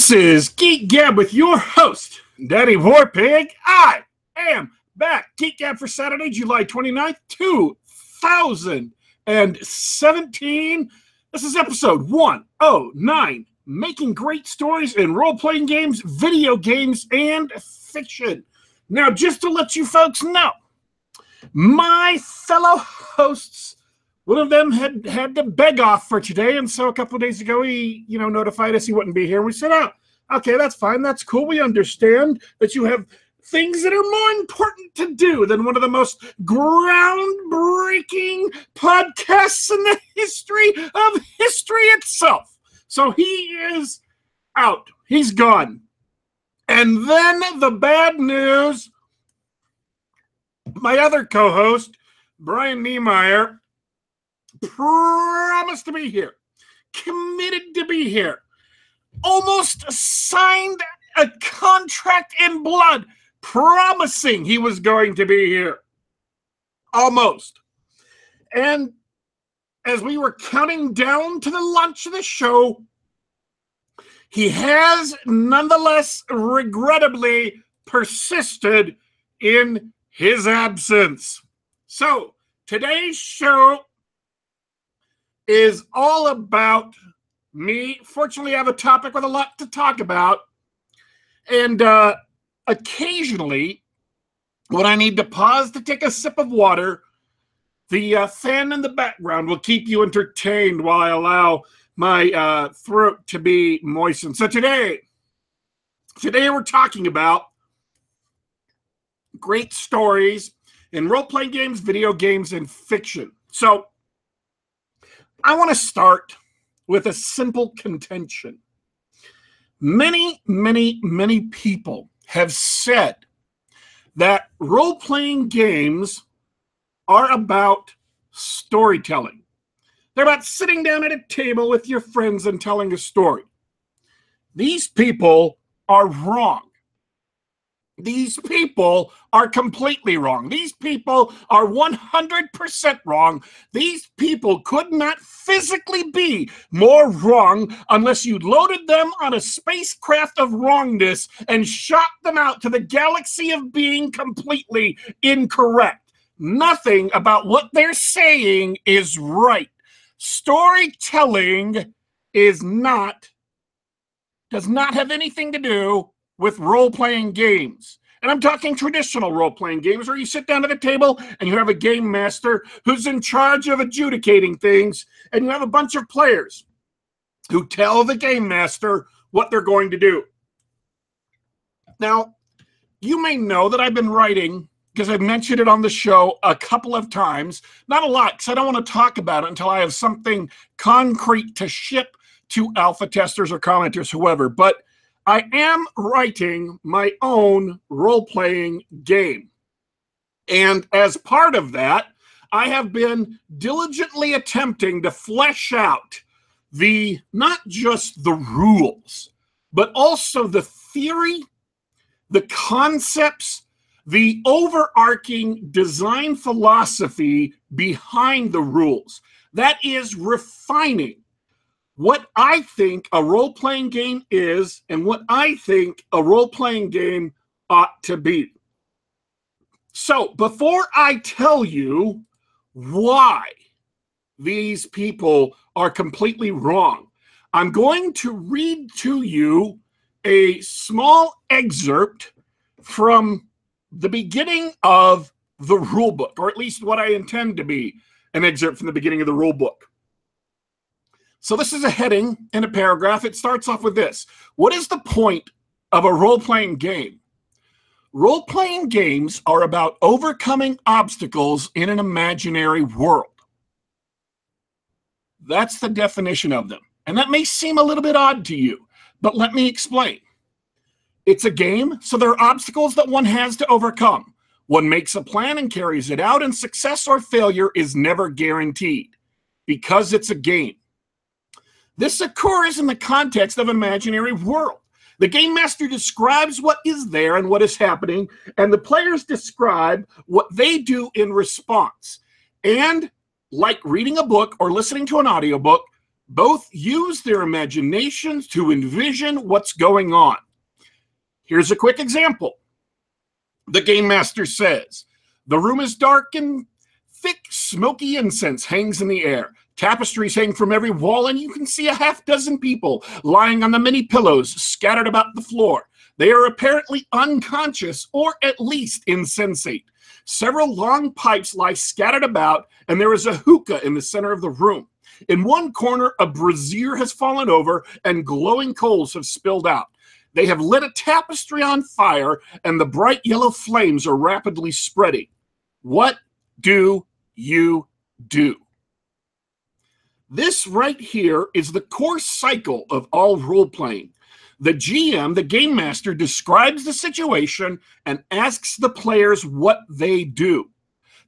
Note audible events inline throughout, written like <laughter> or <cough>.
This is Geek Gab with your host, Daddy Warpig. I am back. Geek Gab for Saturday, July 29th, 2017. This is episode 109 Making Great Stories in Role Playing Games, Video Games, and Fiction. Now, just to let you folks know, my fellow hosts one of them had had to beg off for today, and so a couple of days ago he, you know, notified us he wouldn't be here. And we said, "Oh, okay, that's fine, that's cool. We understand that you have things that are more important to do than one of the most groundbreaking podcasts in the history of history itself." So he is out. He's gone. And then the bad news. My other co-host, Brian Niemeier, promised to be here, committed to be here, almost signed a contract in blood, promising he was going to be here. Almost. And as we were counting down to the launch of the show, he has nonetheless regrettably persisted in his absence. So, today's show is all about me. Fortunately, I have a topic with a lot to talk about. And uh, occasionally, when I need to pause to take a sip of water, the uh, fan in the background will keep you entertained while I allow my uh, throat to be moistened. So today, today we're talking about great stories in role-playing games, video games, and fiction. So I want to start with a simple contention. Many, many, many people have said that role playing games are about storytelling. They're about sitting down at a table with your friends and telling a story. These people are wrong. These people are completely wrong. These people are 100% wrong. These people could not physically be more wrong unless you loaded them on a spacecraft of wrongness and shot them out to the galaxy of being completely incorrect. Nothing about what they're saying is right. Storytelling is not, does not have anything to do with role playing games. And I'm talking traditional role playing games where you sit down at a table and you have a game master who's in charge of adjudicating things, and you have a bunch of players who tell the game master what they're going to do. Now, you may know that I've been writing because I've mentioned it on the show a couple of times. Not a lot, because I don't want to talk about it until I have something concrete to ship to alpha testers or commenters, whoever. But I am writing my own role playing game. And as part of that, I have been diligently attempting to flesh out the not just the rules, but also the theory, the concepts, the overarching design philosophy behind the rules. That is refining what I think a role playing game is and what I think a role playing game ought to be. So, before I tell you why these people are completely wrong, I'm going to read to you a small excerpt from the beginning of the rule book, or at least what I intend to be an excerpt from the beginning of the rule book. So this is a heading in a paragraph. It starts off with this. What is the point of a role-playing game? Role-playing games are about overcoming obstacles in an imaginary world. That's the definition of them. And that may seem a little bit odd to you, but let me explain. It's a game, so there are obstacles that one has to overcome. One makes a plan and carries it out, and success or failure is never guaranteed because it's a game. This occurs in the context of an imaginary world. The game master describes what is there and what is happening, and the players describe what they do in response. And like reading a book or listening to an audiobook, Both use their imaginations to envision what's going on. Here's a quick example. The game master says, The room is dark and thick, smoky incense hangs in the air. Tapestries hang from every wall, and you can see a half dozen people lying on the many pillows scattered about the floor. They are apparently unconscious or at least insensate. Several long pipes lie scattered about, and there is a hookah in the center of the room. In one corner, a brazier has fallen over, and glowing coals have spilled out. They have lit a tapestry on fire, and the bright yellow flames are rapidly spreading. What do you do? This right here is the core cycle of all role playing. The GM, the game master, describes the situation and asks the players what they do.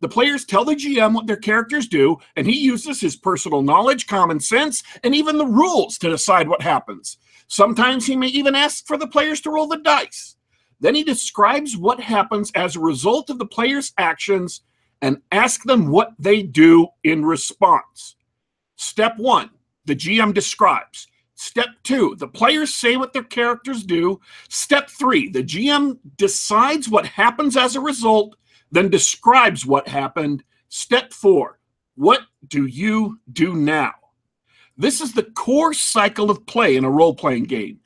The players tell the GM what their characters do, and he uses his personal knowledge, common sense, and even the rules to decide what happens. Sometimes he may even ask for the players to roll the dice. Then he describes what happens as a result of the players' actions and asks them what they do in response. Step one, the GM describes. Step two, the players say what their characters do. Step three, the GM decides what happens as a result, then describes what happened. Step four, what do you do now? This is the core cycle of play in a role playing game.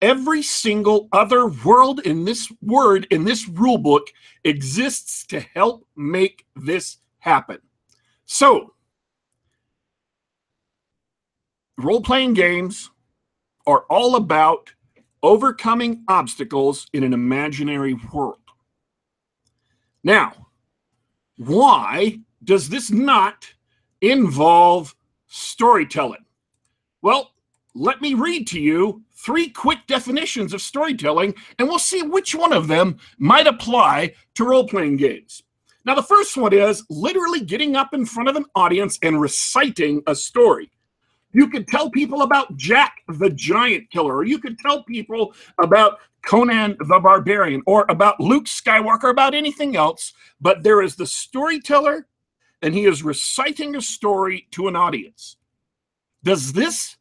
Every single other world in this word, in this rule book, exists to help make this happen. So, role playing games are all about overcoming obstacles in an imaginary world. Now, why does this not involve storytelling? Well, let me read to you three quick definitions of storytelling, and we'll see which one of them might apply to role playing games. Now, the first one is literally getting up in front of an audience and reciting a story. You could tell people about Jack the Giant Killer, or you could tell people about Conan the Barbarian, or about Luke Skywalker, about anything else, but there is the storyteller, and he is reciting a story to an audience. Does this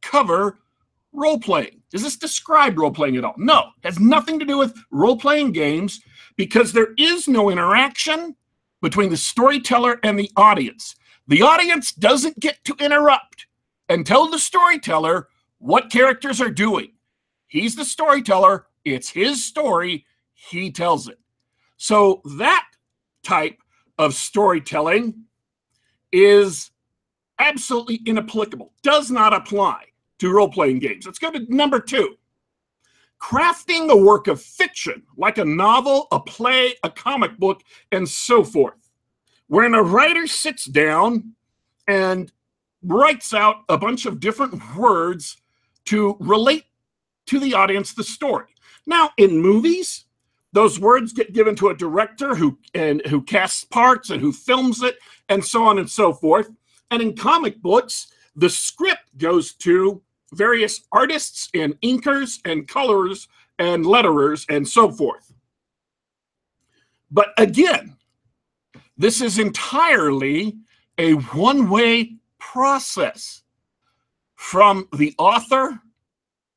cover role playing? Does this describe role playing at all? No, it has nothing to do with role playing games because there is no interaction between the storyteller and the audience. The audience doesn't get to interrupt and tell the storyteller what characters are doing. He's the storyteller, it's his story, he tells it. So that type of storytelling is absolutely inapplicable, does not apply to role playing games. Let's go to number two crafting a work of fiction, like a novel, a play, a comic book, and so forth when a writer sits down and writes out a bunch of different words to relate to the audience the story. Now, in movies, those words get given to a director who and who casts parts and who films it and so on and so forth. And in comic books, the script goes to various artists and inkers and colorers and letterers and so forth. But again, this is entirely a one way process from the author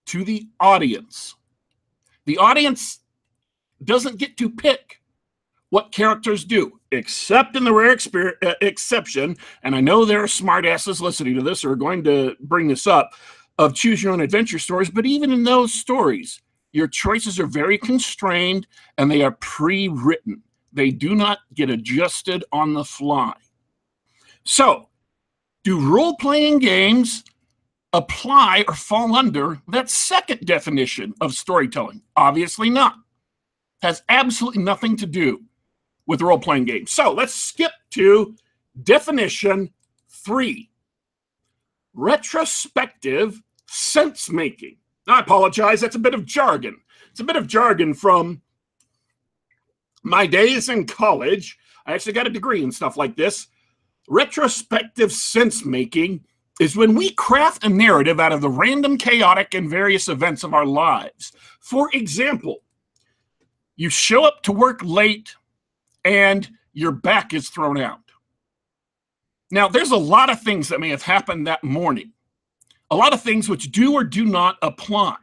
to the audience. The audience doesn't get to pick what characters do, except in the rare uh, exception, and I know there are smartasses listening to this are going to bring this up, of choose your own adventure stories, but even in those stories, your choices are very constrained and they are pre written they do not get adjusted on the fly. So, do role playing games apply or fall under that second definition of storytelling? Obviously not. Has absolutely nothing to do with role playing games. So, let's skip to definition three retrospective sense making. I apologize, that's a bit of jargon. It's a bit of jargon from my days in college, I actually got a degree in stuff like this. Retrospective sense making is when we craft a narrative out of the random, chaotic, and various events of our lives. For example, you show up to work late and your back is thrown out. Now, there's a lot of things that may have happened that morning. a lot of things which do or do not apply.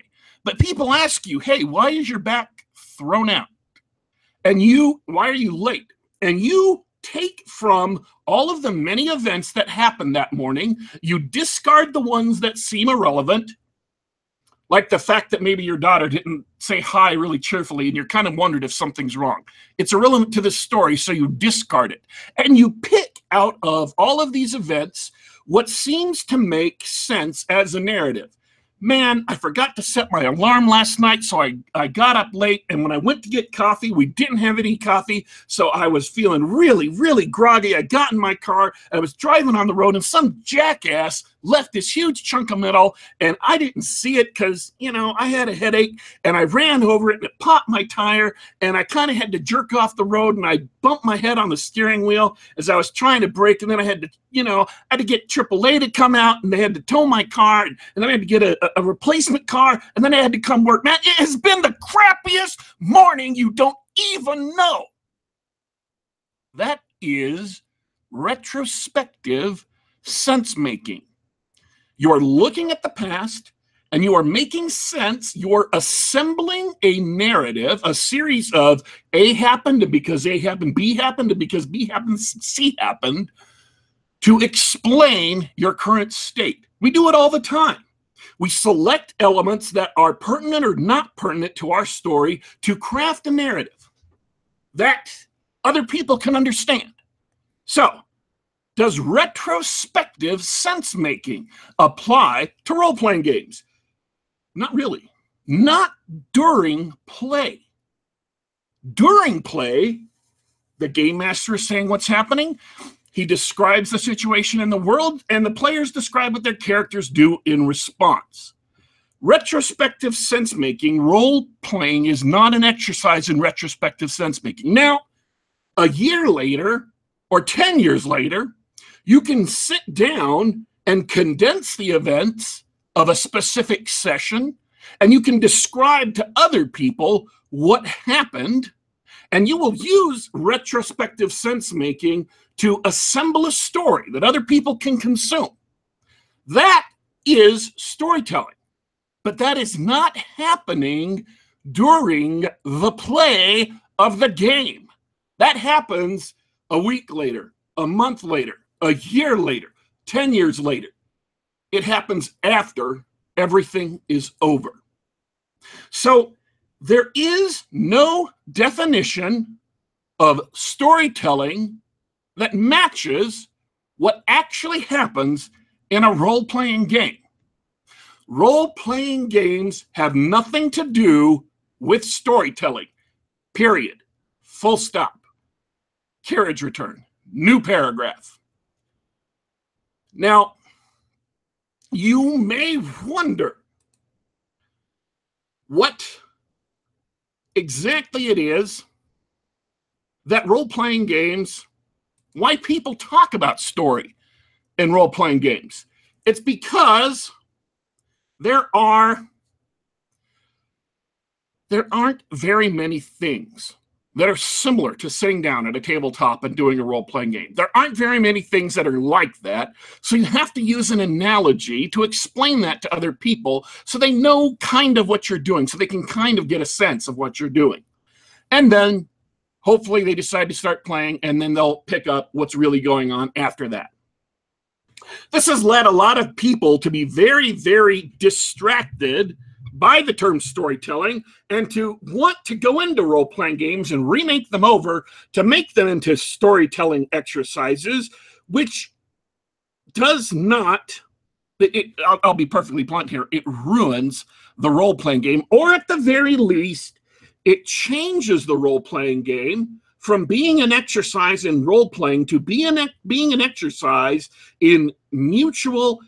But people ask you, hey, why is your back thrown out? And you, why are you late? And you take from all of the many events that happened that morning, you discard the ones that seem irrelevant, like the fact that maybe your daughter didn't say hi really cheerfully and you're kind of wondered if something's wrong. It's irrelevant to the story, so you discard it. And you pick out of all of these events what seems to make sense as a narrative man, I forgot to set my alarm last night, so I, I got up late. And when I went to get coffee, we didn't have any coffee. So I was feeling really, really groggy. I got in my car, I was driving on the road, and some jackass left this huge chunk of metal. And I didn't see it because, you know, I had a headache and I ran over it and it popped my tire. And I kind of had to jerk off the road and I bumped my head on the steering wheel as I was trying to brake. And then I had to, you know, I had to get AAA to come out and they had to tow my car. And, and then I had to get a, a replacement car, and then I had to come work. Man, it has been the crappiest morning you don't even know. That is retrospective sense making. You're looking at the past and you are making sense. You're assembling a narrative, a series of A happened because A happened, B happened because B happened, C happened to explain your current state. We do it all the time. We select elements that are pertinent or not pertinent to our story to craft a narrative that other people can understand. So, does retrospective sense making apply to role playing games? Not really. Not during play. During play, the game master is saying what's happening. He describes the situation in the world, and the players describe what their characters do in response. Retrospective sense making, role playing, is not an exercise in retrospective sense making. Now, a year later or 10 years later, you can sit down and condense the events of a specific session, and you can describe to other people what happened, and you will use retrospective sense making to assemble a story that other people can consume. That is storytelling. But that is not happening during the play of the game. That happens a week later, a month later, a year later, 10 years later. It happens after everything is over. So there is no definition of storytelling that matches what actually happens in a role playing game. Role playing games have nothing to do with storytelling, period. Full stop. Carriage return. New paragraph. Now, you may wonder what exactly it is that role playing games why people talk about story in role playing games. It's because there are there aren't very many things that are similar to sitting down at a tabletop and doing a role playing game. There aren't very many things that are like that. So you have to use an analogy to explain that to other people so they know kind of what you're doing, so they can kind of get a sense of what you're doing. And then Hopefully, they decide to start playing and then they'll pick up what's really going on after that. This has led a lot of people to be very, very distracted by the term storytelling and to want to go into role playing games and remake them over to make them into storytelling exercises, which does not, it, I'll, I'll be perfectly blunt here, it ruins the role playing game, or at the very least, it changes the role playing game from being an exercise in role playing to being, being an exercise in mutual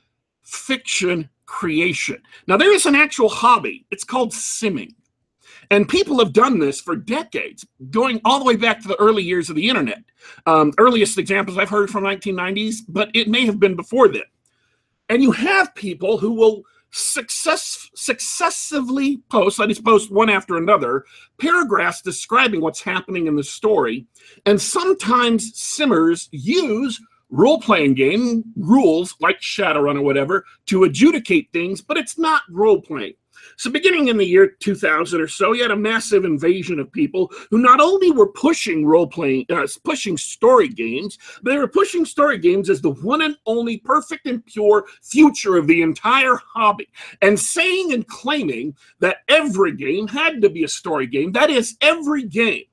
fiction creation. Now, there is an actual hobby, it's called simming. And people have done this for decades, going all the way back to the early years of the internet. Um, earliest examples I've heard from 1990s, but it may have been before then. And you have people who will success, successively post, that is, post one after another, paragraphs describing what's happening in the story. And sometimes simmers use role playing game rules like Shadowrun or whatever to adjudicate things, but it's not role playing. So, beginning in the year 2000 or so, you had a massive invasion of people who not only were pushing role playing, uh, pushing story games, but they were pushing story games as the one and only perfect and pure future of the entire hobby, and saying and claiming that every game had to be a story game. That is, every game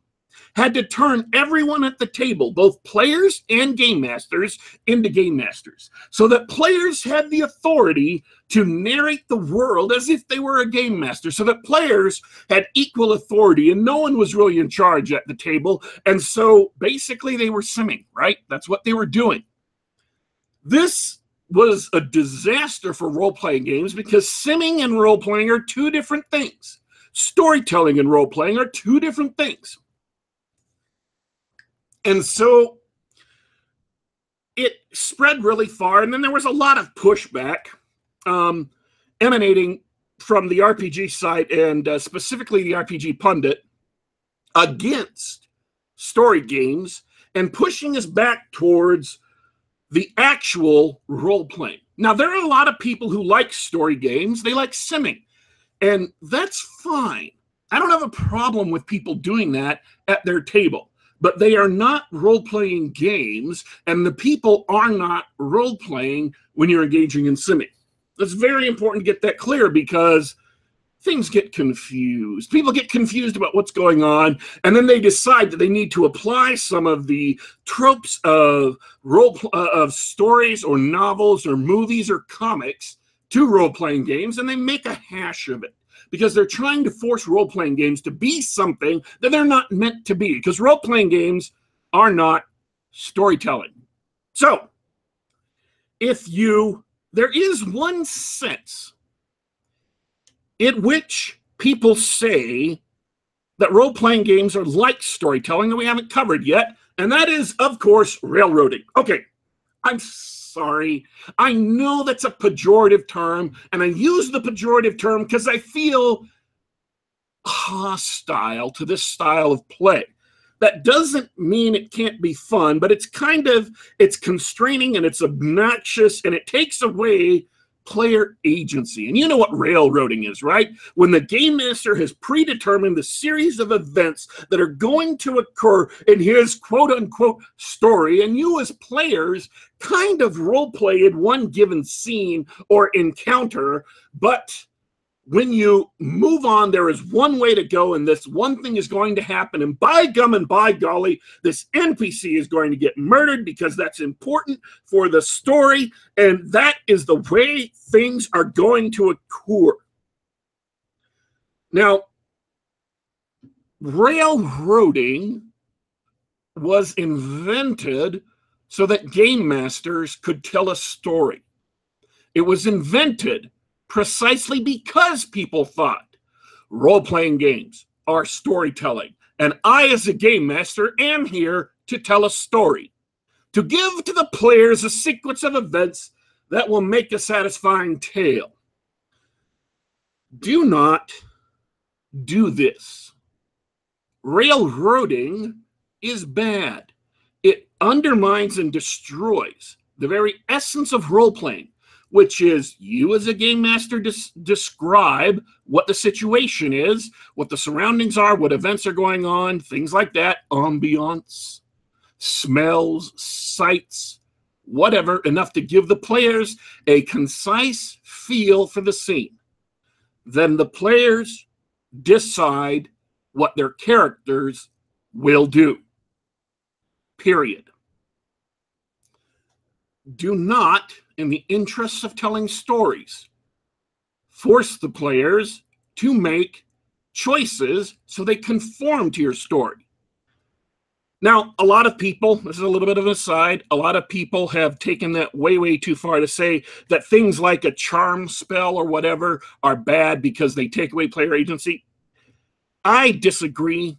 had to turn everyone at the table, both players and game masters, into game masters, so that players had the authority to narrate the world as if they were a game master, so that players had equal authority and no one was really in charge at the table. And so basically they were simming, right? That's what they were doing. This was a disaster for role playing games because simming and role playing are two different things. Storytelling and role playing are two different things. And so it spread really far. And then there was a lot of pushback um, emanating from the RPG site and uh, specifically the RPG pundit against story games and pushing us back towards the actual role playing. Now, there are a lot of people who like story games, they like simming, and that's fine. I don't have a problem with people doing that at their table but they are not role playing games, and the people are not role playing when you're engaging in simming. It's very important to get that clear because things get confused. People get confused about what's going on, and then they decide that they need to apply some of the tropes of role uh, of stories or novels or movies or comics to role playing games, and they make a hash of it because they're trying to force role playing games to be something that they're not meant to be because role playing games are not storytelling. So, if you, there is one sense in which people say that role playing games are like storytelling that we haven't covered yet, and that is, of course, railroading. Okay, I'm sorry. I know that's a pejorative term, and I use the pejorative term because I feel hostile to this style of play. That doesn't mean it can't be fun, but it's kind of it's constraining and it's obnoxious and it takes away player agency. And you know what railroading is, right? When the game master has predetermined the series of events that are going to occur in his quote unquote story, and you as players kind of role play in one given scene or encounter, but when you move on, there is one way to go, and this one thing is going to happen. And by gum and by golly, this NPC is going to get murdered because that's important for the story, and that is the way things are going to occur. Now, railroading was invented so that game masters could tell a story. It was invented precisely because people thought role playing games are storytelling. And I, as a game master, am here to tell a story, to give to the players a sequence of events that will make a satisfying tale. Do not do this. Railroading is bad. It undermines and destroys the very essence of role playing which is you as a game master des- describe what the situation is, what the surroundings are, what events are going on, things like that, ambiance, smells, sights, whatever, enough to give the players a concise feel for the scene. Then the players decide what their characters will do. Period. Do not in the interests of telling stories, force the players to make choices so they conform to your story. Now, a lot of people, this is a little bit of an aside, a lot of people have taken that way, way too far to say that things like a charm spell or whatever are bad because they take away player agency. I disagree.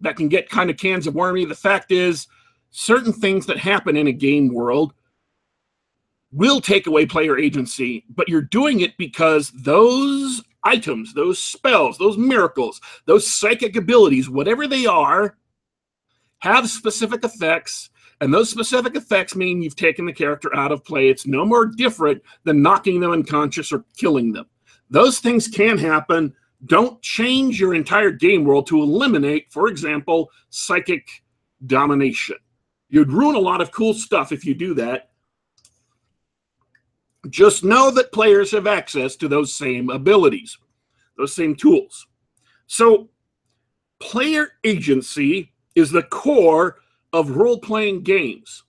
That can get kind of cans of wormy. The fact is, certain things that happen in a game world will take away player agency, but you're doing it because those items, those spells, those miracles, those psychic abilities, whatever they are, have specific effects And those specific effects mean you've taken the character out of play. It's no more different than knocking them unconscious or killing them. Those things can happen. Don't change your entire game world to eliminate, for example, psychic domination. You'd ruin a lot of cool stuff if you do that. Just know that players have access to those same abilities, those same tools. So, player agency is the core of role playing games.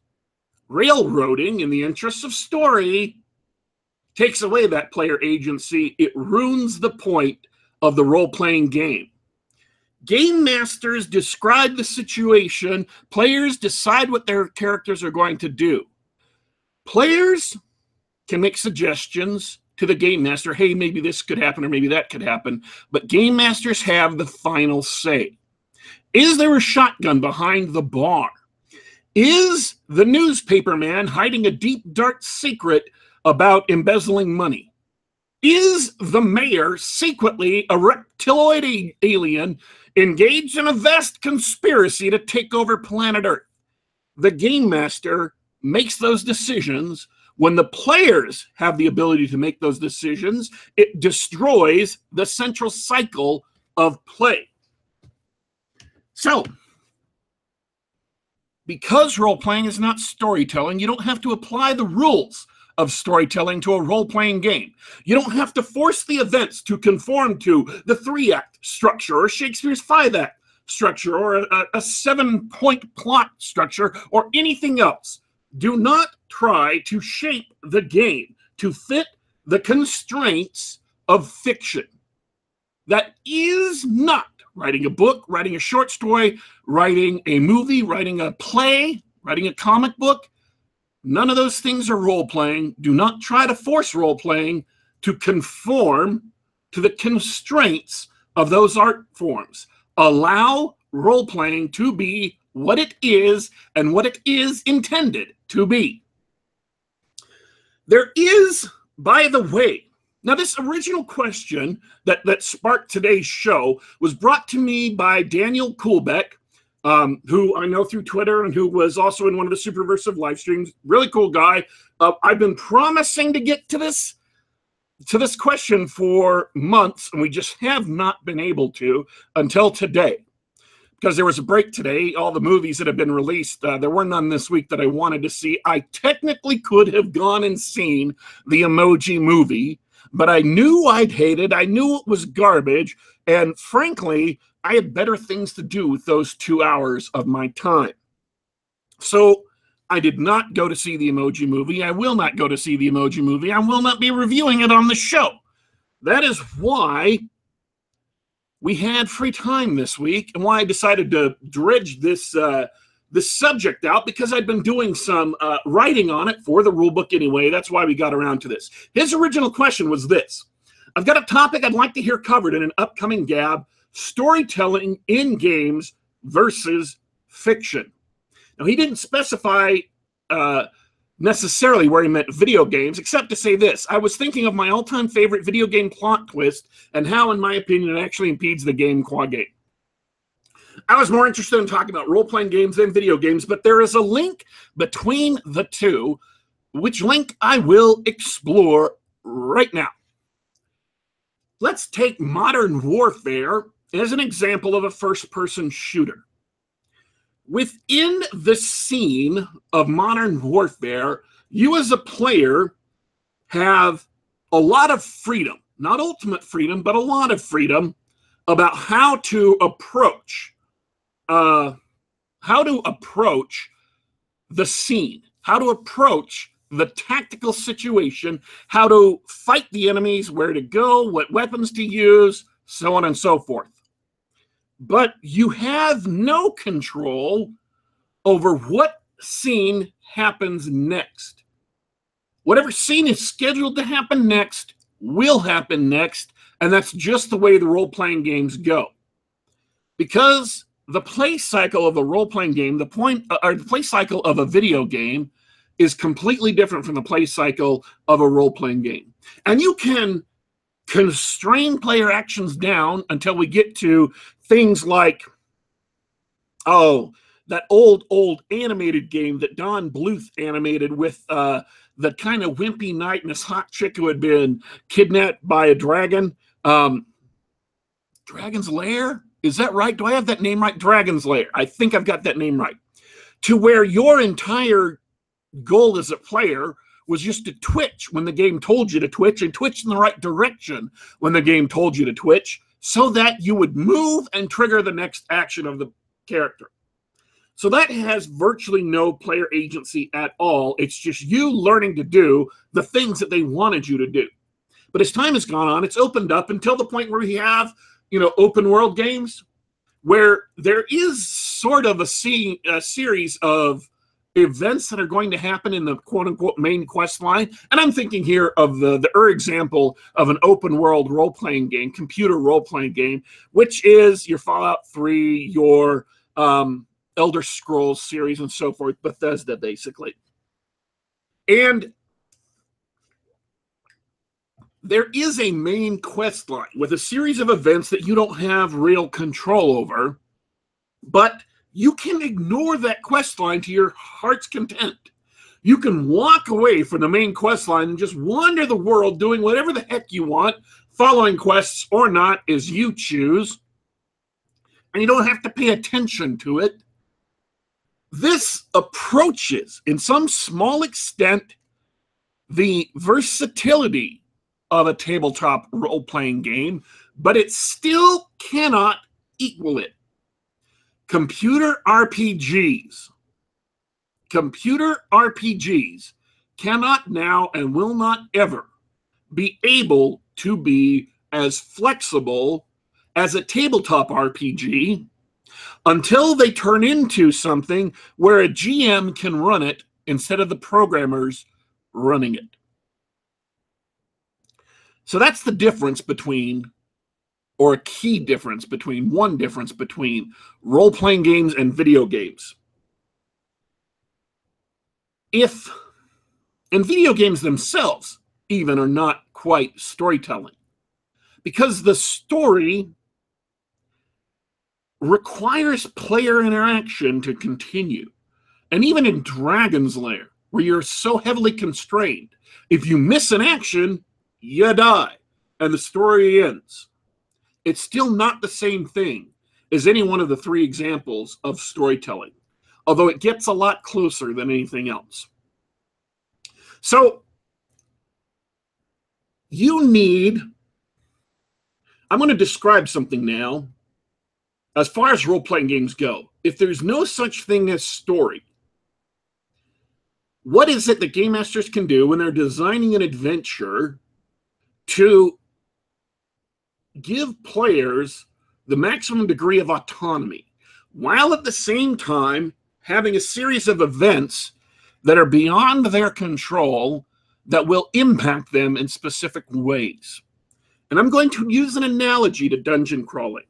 Railroading, in the interests of story, takes away that player agency. It ruins the point of the role playing game. Game masters describe the situation, players decide what their characters are going to do. Players can make suggestions to the game master hey, maybe this could happen or maybe that could happen, but game masters have the final say. Is there a shotgun behind the bar? Is the newspaper man hiding a deep, dark secret about embezzling money? Is the mayor secretly a reptiloid alien engaged in a vast conspiracy to take over planet Earth? The game master makes those decisions. When the players have the ability to make those decisions, it destroys the central cycle of play. So, because role playing is not storytelling, you don't have to apply the rules of storytelling to a role playing game. You don't have to force the events to conform to the three act structure or Shakespeare's five act structure or a, a seven point plot structure or anything else. Do not try to shape the game to fit the constraints of fiction. That is not writing a book, writing a short story, writing a movie, writing a play, writing a comic book None of those things are role playing. Do not try to force role playing to conform to the constraints of those art forms. Allow role playing to be what it is and what it is intended to be. There is, by the way, now this original question that, that sparked today's show was brought to me by Daniel Coolbeck, um, who I know through Twitter and who was also in one of the Superversive live streams. Really cool guy. Uh, I've been promising to get to this to this question for months, and we just have not been able to until today. Because there was a break today, all the movies that have been released, uh, there were none this week that I wanted to see. I technically could have gone and seen the Emoji movie, but I knew I'd hate it. I knew it was garbage, and frankly, I had better things to do with those two hours of my time. So I did not go to see the emoji movie. I will not go to see the emoji movie. I will not be reviewing it on the show. That is why we had free time this week and why I decided to dredge this uh, this subject out because I'd been doing some uh, writing on it for the rulebook anyway. That's why we got around to this. His original question was this I've got a topic I'd like to hear covered in an upcoming gab storytelling in games versus fiction. Now, he didn't specify uh, necessarily where he meant video games, except to say this I was thinking of my all time favorite video game plot twist and how, in my opinion, it actually impedes the game qua game. I was more interested in talking about role playing games than video games, but there is a link between the two, which link I will explore right now. Let's take modern warfare as an example of a first person shooter. Within the scene of modern warfare, you as a player have a lot of freedom, not ultimate freedom, but a lot of freedom about how to approach uh, how to approach the scene, how to approach the tactical situation, how to fight the enemies, where to go, what weapons to use, so on and so forth but you have no control over what scene happens next. Whatever scene is scheduled to happen next will happen next, and that's just the way the role playing games go. Because the play cycle of a role playing game, the point uh, or the play cycle of a video game is completely different from the play cycle of a role playing game. And you can constrain player actions down until we get to things like, oh, that old old animated game that Don Bluth animated with uh, the kind of wimpy knight and this hot chick who had been kidnapped by a dragon. Um, Dragon's Lair? Is that right? Do I have that name right? Dragon's Lair. I think I've got that name right. To where your entire goal as a player was just to twitch when the game told you to twitch and twitch in the right direction when the game told you to twitch so that you would move and trigger the next action of the character. So that has virtually no player agency at all. It's just you learning to do the things that they wanted you to do. But as time has gone on, it's opened up until the point where we have, you know, open world games where there is sort of a, scene, a series of events that are going to happen in the quote unquote main quest line. And I'm thinking here of the, the er example of an open world role playing game, computer role playing game, which is your Fallout 3, your um, Elder Scrolls series, and so forth, Bethesda basically. And there is a main quest line with a series of events that you don't have real control over, but you can ignore that quest line to your heart's content. You can walk away from the main quest line and just wander the world doing whatever the heck you want, following quests or not as you choose. And you don't have to pay attention to it. This approaches, in some small extent, the versatility of a tabletop role playing game, but it still cannot equal it. Computer RPGs, computer RPGs cannot now and will not ever be able to be as flexible as a tabletop RPG until they turn into something where a GM can run it instead of the programmers running it. So that's the difference between, or a key difference between, one difference between role playing games and video games. If, and video games themselves even are not quite storytelling, because the story requires player interaction to continue. And even in Dragon's Lair, where you're so heavily constrained, if you miss an action, you die and the story ends. It's still not the same thing as any one of the three examples of storytelling, although it gets a lot closer than anything else. So, you need, I'm going to describe something now as far as role playing games go, if there's no such thing as story, what is it that game masters can do when they're designing an adventure to give players the maximum degree of autonomy while at the same time having a series of events that are beyond their control that will impact them in specific ways? And I'm going to use an analogy to dungeon crawling.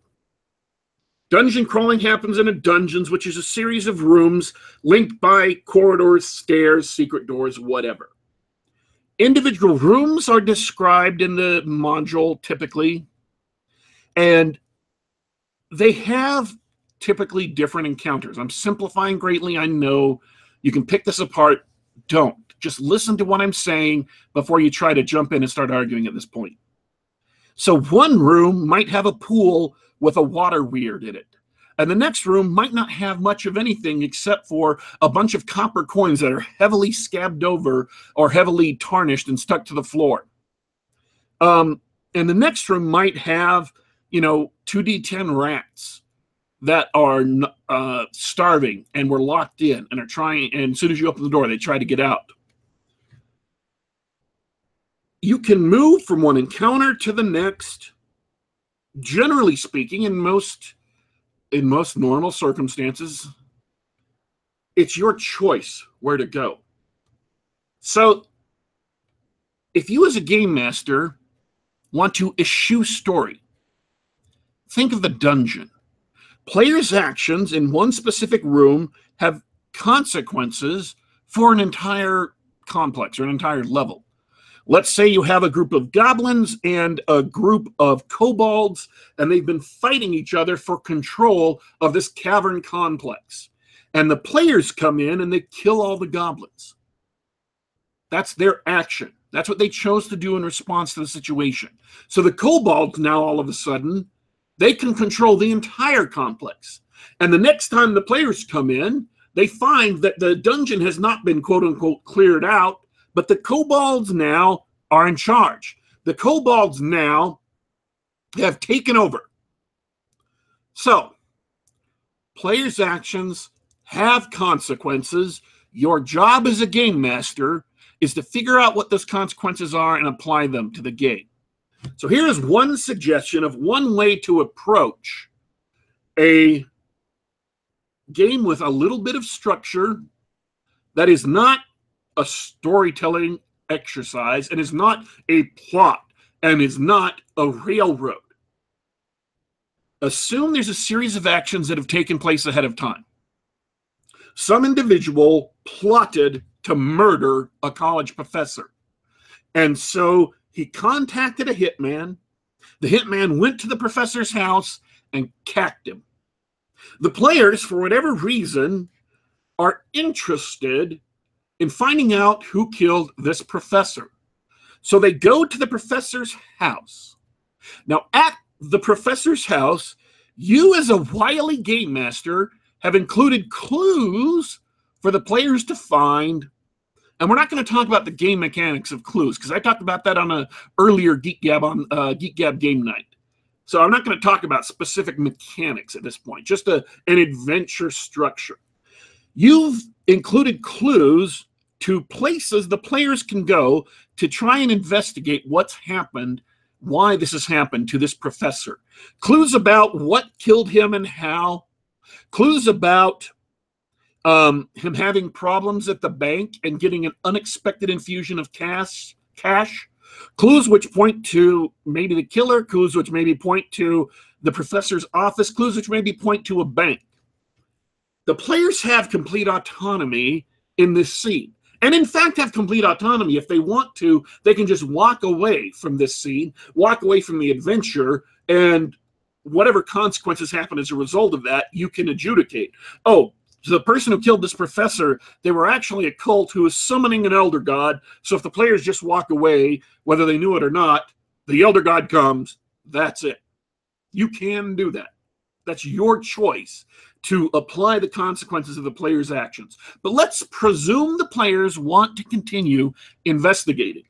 Dungeon crawling happens in a dungeons, which is a series of rooms linked by corridors, stairs, secret doors, whatever. Individual rooms are described in the module typically, and they have typically different encounters. I'm simplifying greatly. I know you can pick this apart. Don't. Just listen to what I'm saying before you try to jump in and start arguing at this point. So, one room might have a pool with a water weird in it. And the next room might not have much of anything except for a bunch of copper coins that are heavily scabbed over or heavily tarnished and stuck to the floor. Um, and the next room might have, you know, 2d10 rats that are uh, starving and were locked in and are trying, and as soon as you open the door, they try to get out. You can move from one encounter to the next generally speaking, in most in most normal circumstances, it's your choice where to go. So, if you as a game master want to issue story, think of the dungeon. Players' actions in one specific room have consequences for an entire complex or an entire level. Let's say you have a group of goblins and a group of kobolds, and they've been fighting each other for control of this cavern complex. And the players come in and they kill all the goblins. That's their action. That's what they chose to do in response to the situation. So the kobolds now all of a sudden, they can control the entire complex. And the next time the players come in, they find that the dungeon has not been quote unquote cleared out, but the kobolds now are in charge. The kobolds now have taken over. So, players' actions have consequences. Your job as a game master is to figure out what those consequences are and apply them to the game. So here is one suggestion of one way to approach a game with a little bit of structure that is not a storytelling exercise and is not a plot and is not a railroad. Assume there's a series of actions that have taken place ahead of time. Some individual plotted to murder a college professor. And so he contacted a hitman. The hitman went to the professor's house and cacked him. The players, for whatever reason, are interested in finding out who killed this professor. So they go to the professor's house. Now, at the professor's house, you, as a wily game master, have included clues for the players to find. And we're not going to talk about the game mechanics of clues because I talked about that on a earlier Geek Gab on uh, Geek Gab game night. So I'm not going to talk about specific mechanics at this point, just a, an adventure structure. You've included clues to places the players can go to try and investigate what's happened, why this has happened to this professor. Clues about what killed him and how. Clues about um, him having problems at the bank and getting an unexpected infusion of cash. Cash Clues which point to maybe the killer, clues which maybe point to the professor's office, clues which maybe point to a bank. The players have complete autonomy in this scene. And in fact, have complete autonomy. If they want to, they can just walk away from this scene, walk away from the adventure, and whatever consequences happen as a result of that, you can adjudicate. Oh, so the person who killed this professor, they were actually a cult who was summoning an elder god. So if the players just walk away, whether they knew it or not, the elder god comes. That's it. You can do that. That's your choice to apply the consequences of the player's actions. But let's presume the players want to continue investigating.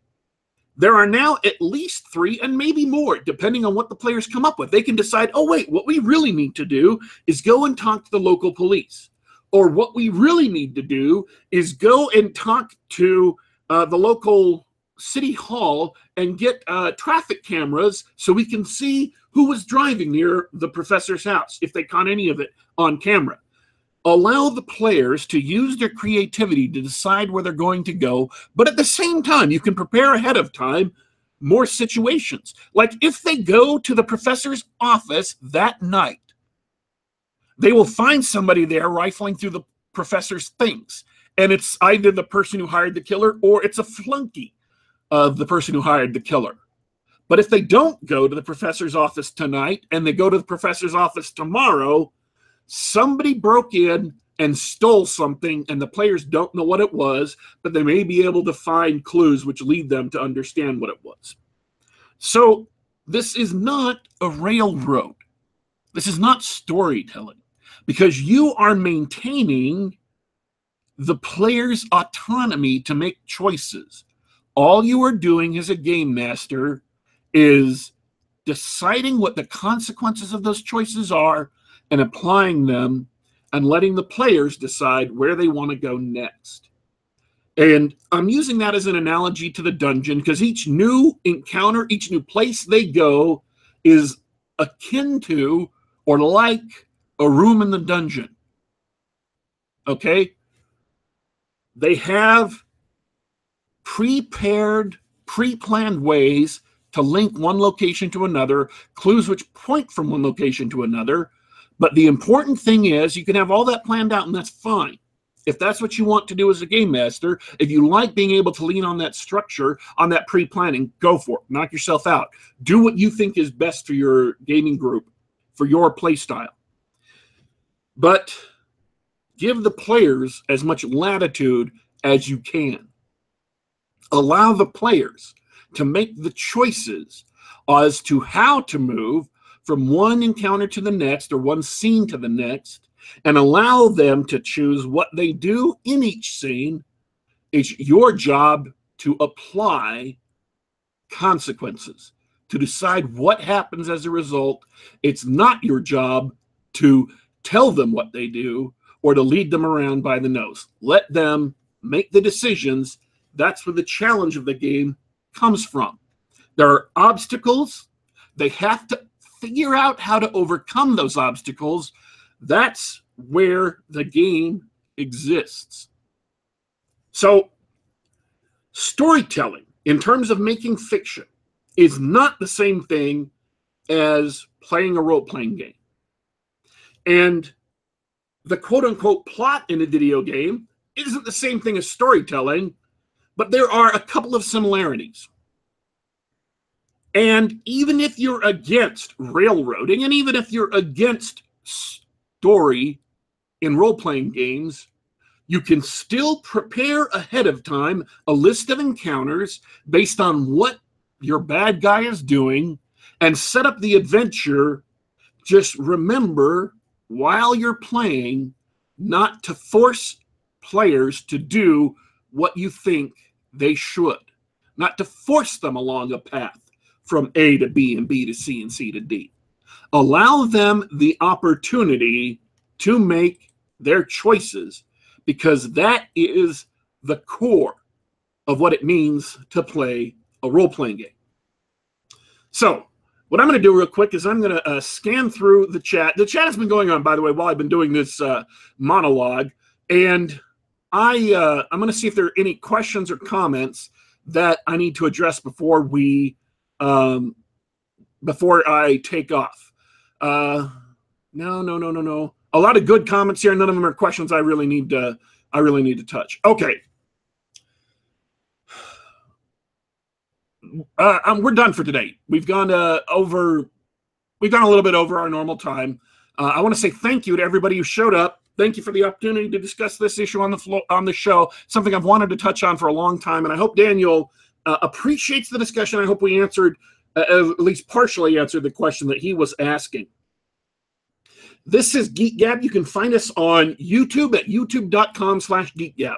There are now at least three and maybe more, depending on what the players come up with. They can decide, oh, wait, what we really need to do is go and talk to the local police. Or what we really need to do is go and talk to uh, the local city hall and get uh, traffic cameras so we can see who was driving near the professor's house if they caught any of it on camera. Allow the players to use their creativity to decide where they're going to go, but at the same time, you can prepare ahead of time more situations. Like if they go to the professor's office that night they will find somebody there rifling through the professor's things. And it's either the person who hired the killer or it's a flunky of the person who hired the killer. But if they don't go to the professor's office tonight and they go to the professor's office tomorrow, somebody broke in and stole something, and the players don't know what it was, but they may be able to find clues which lead them to understand what it was. So, this is not a railroad. This is not storytelling because you are maintaining the player's autonomy to make choices. All you are doing as a game master is deciding what the consequences of those choices are and applying them and letting the players decide where they want to go next. And I'm using that as an analogy to the dungeon because each new encounter, each new place they go is akin to or like a room in the dungeon. Okay? They have prepared, pre planned ways to link one location to another, clues which point from one location to another. But the important thing is you can have all that planned out, and that's fine. If that's what you want to do as a game master, if you like being able to lean on that structure, on that pre planning, go for it. Knock yourself out. Do what you think is best for your gaming group, for your play style. But give the players as much latitude as you can. Allow the players to make the choices as to how to move from one encounter to the next or one scene to the next and allow them to choose what they do in each scene. It's your job to apply consequences, to decide what happens as a result. It's not your job to tell them what they do or to lead them around by the nose. Let them make the decisions. That's where the challenge of the game comes from. There are obstacles. They have to figure out how to overcome those obstacles. That's where the game exists. So, storytelling in terms of making fiction is not the same thing as playing a role playing game. And the quote unquote plot in a video game isn't the same thing as storytelling, but there are a couple of similarities. And even if you're against railroading, and even if you're against story in role playing games, you can still prepare ahead of time a list of encounters based on what your bad guy is doing and set up the adventure. Just remember while you're playing not to force players to do what you think they should, not to force them along a path from A to B and B to C and C to D. Allow them the opportunity to make their choices because that is the core of what it means to play a role playing game. So, what I'm going to do real quick is I'm going to uh, scan through the chat. The chat has been going on, by the way, while I've been doing this uh, monologue, and I uh, I'm going to see if there are any questions or comments that I need to address before we um, before I take off. Uh, no, no, no, no, no. A lot of good comments here. None of them are questions I really need to. I really need to touch. Okay. Uh, we're done for today. We've gone uh, over. We've gone a little bit over our normal time. Uh, I want to say thank you to everybody who showed up. Thank you for the opportunity to discuss this issue on the floor on the show. Something I've wanted to touch on for a long time, and I hope Daniel uh, appreciates the discussion. I hope we answered, uh, at least partially answered the question that he was asking. This is Geek Gab. You can find us on YouTube at youtube.com slash Geek Gab.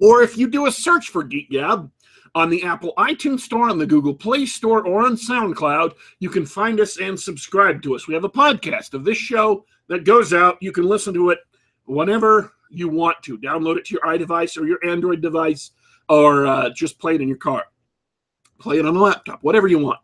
Or if you do a search for Geek Gab on the Apple iTunes Store, on the Google Play Store, or on SoundCloud, you can find us and subscribe to us. We have a podcast of this show that goes out. You can listen to it whenever you want to. Download it to your iDevice or your Android device or uh, just play it in your car. Play it on a laptop, whatever you want.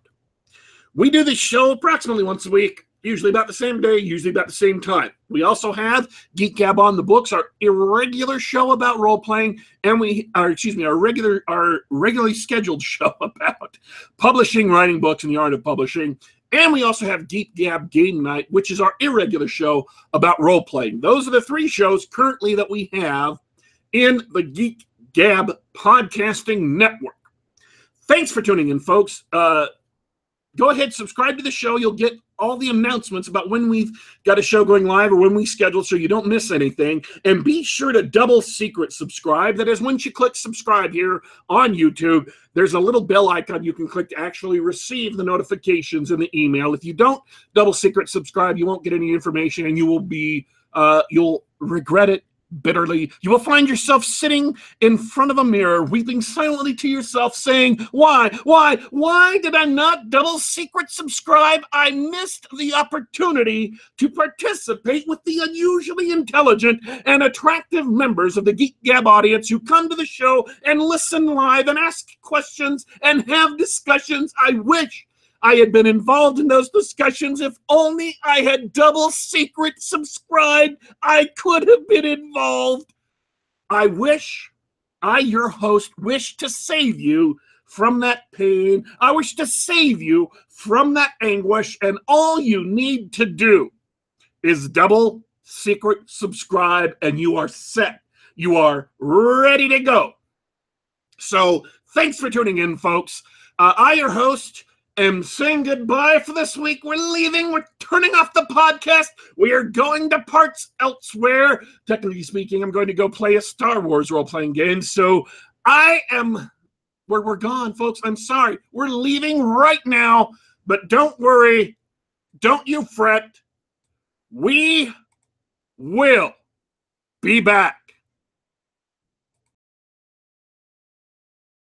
We do this show approximately once a week, usually about the same day, usually about the same time. We also have Geek Gab on the books, our irregular show about role playing, and we are excuse me, our regular our regularly scheduled <laughs> show about publishing, writing books, and the art of publishing. And we also have Geek Gab Game Night, which is our irregular show about role playing. Those are the three shows currently that we have in the Geek Gab Podcasting Network. Thanks for tuning in, folks. Uh, go ahead, subscribe to the show. You'll get all the announcements about when we've got a show going live or when we schedule so you don't miss anything. And be sure to double secret subscribe. That is, once you click subscribe here on YouTube, there's a little bell icon you can click to actually receive the notifications in the email. If you don't double secret subscribe, you won't get any information and you will be, uh, you'll regret it bitterly, you will find yourself sitting in front of a mirror, weeping silently to yourself, saying, Why, why, why did I not double secret subscribe? I missed the opportunity to participate with the unusually intelligent and attractive members of the Geek Gab audience who come to the show and listen live and ask questions and have discussions. I wish I had been involved in those discussions. If only I had double secret subscribed, I could have been involved. I wish I, your host, wish to save you from that pain. I wish to save you from that anguish. And all you need to do is double secret subscribe, and you are set. You are ready to go. So, thanks for tuning in, folks. Uh, I, your host, am saying goodbye for this week. We're leaving. We're turning off the podcast. We are going to parts elsewhere. Technically speaking, I'm going to go play a Star Wars role playing game. So I am, we're, we're gone, folks. I'm sorry. We're leaving right now. But don't worry. Don't you fret. We will be back.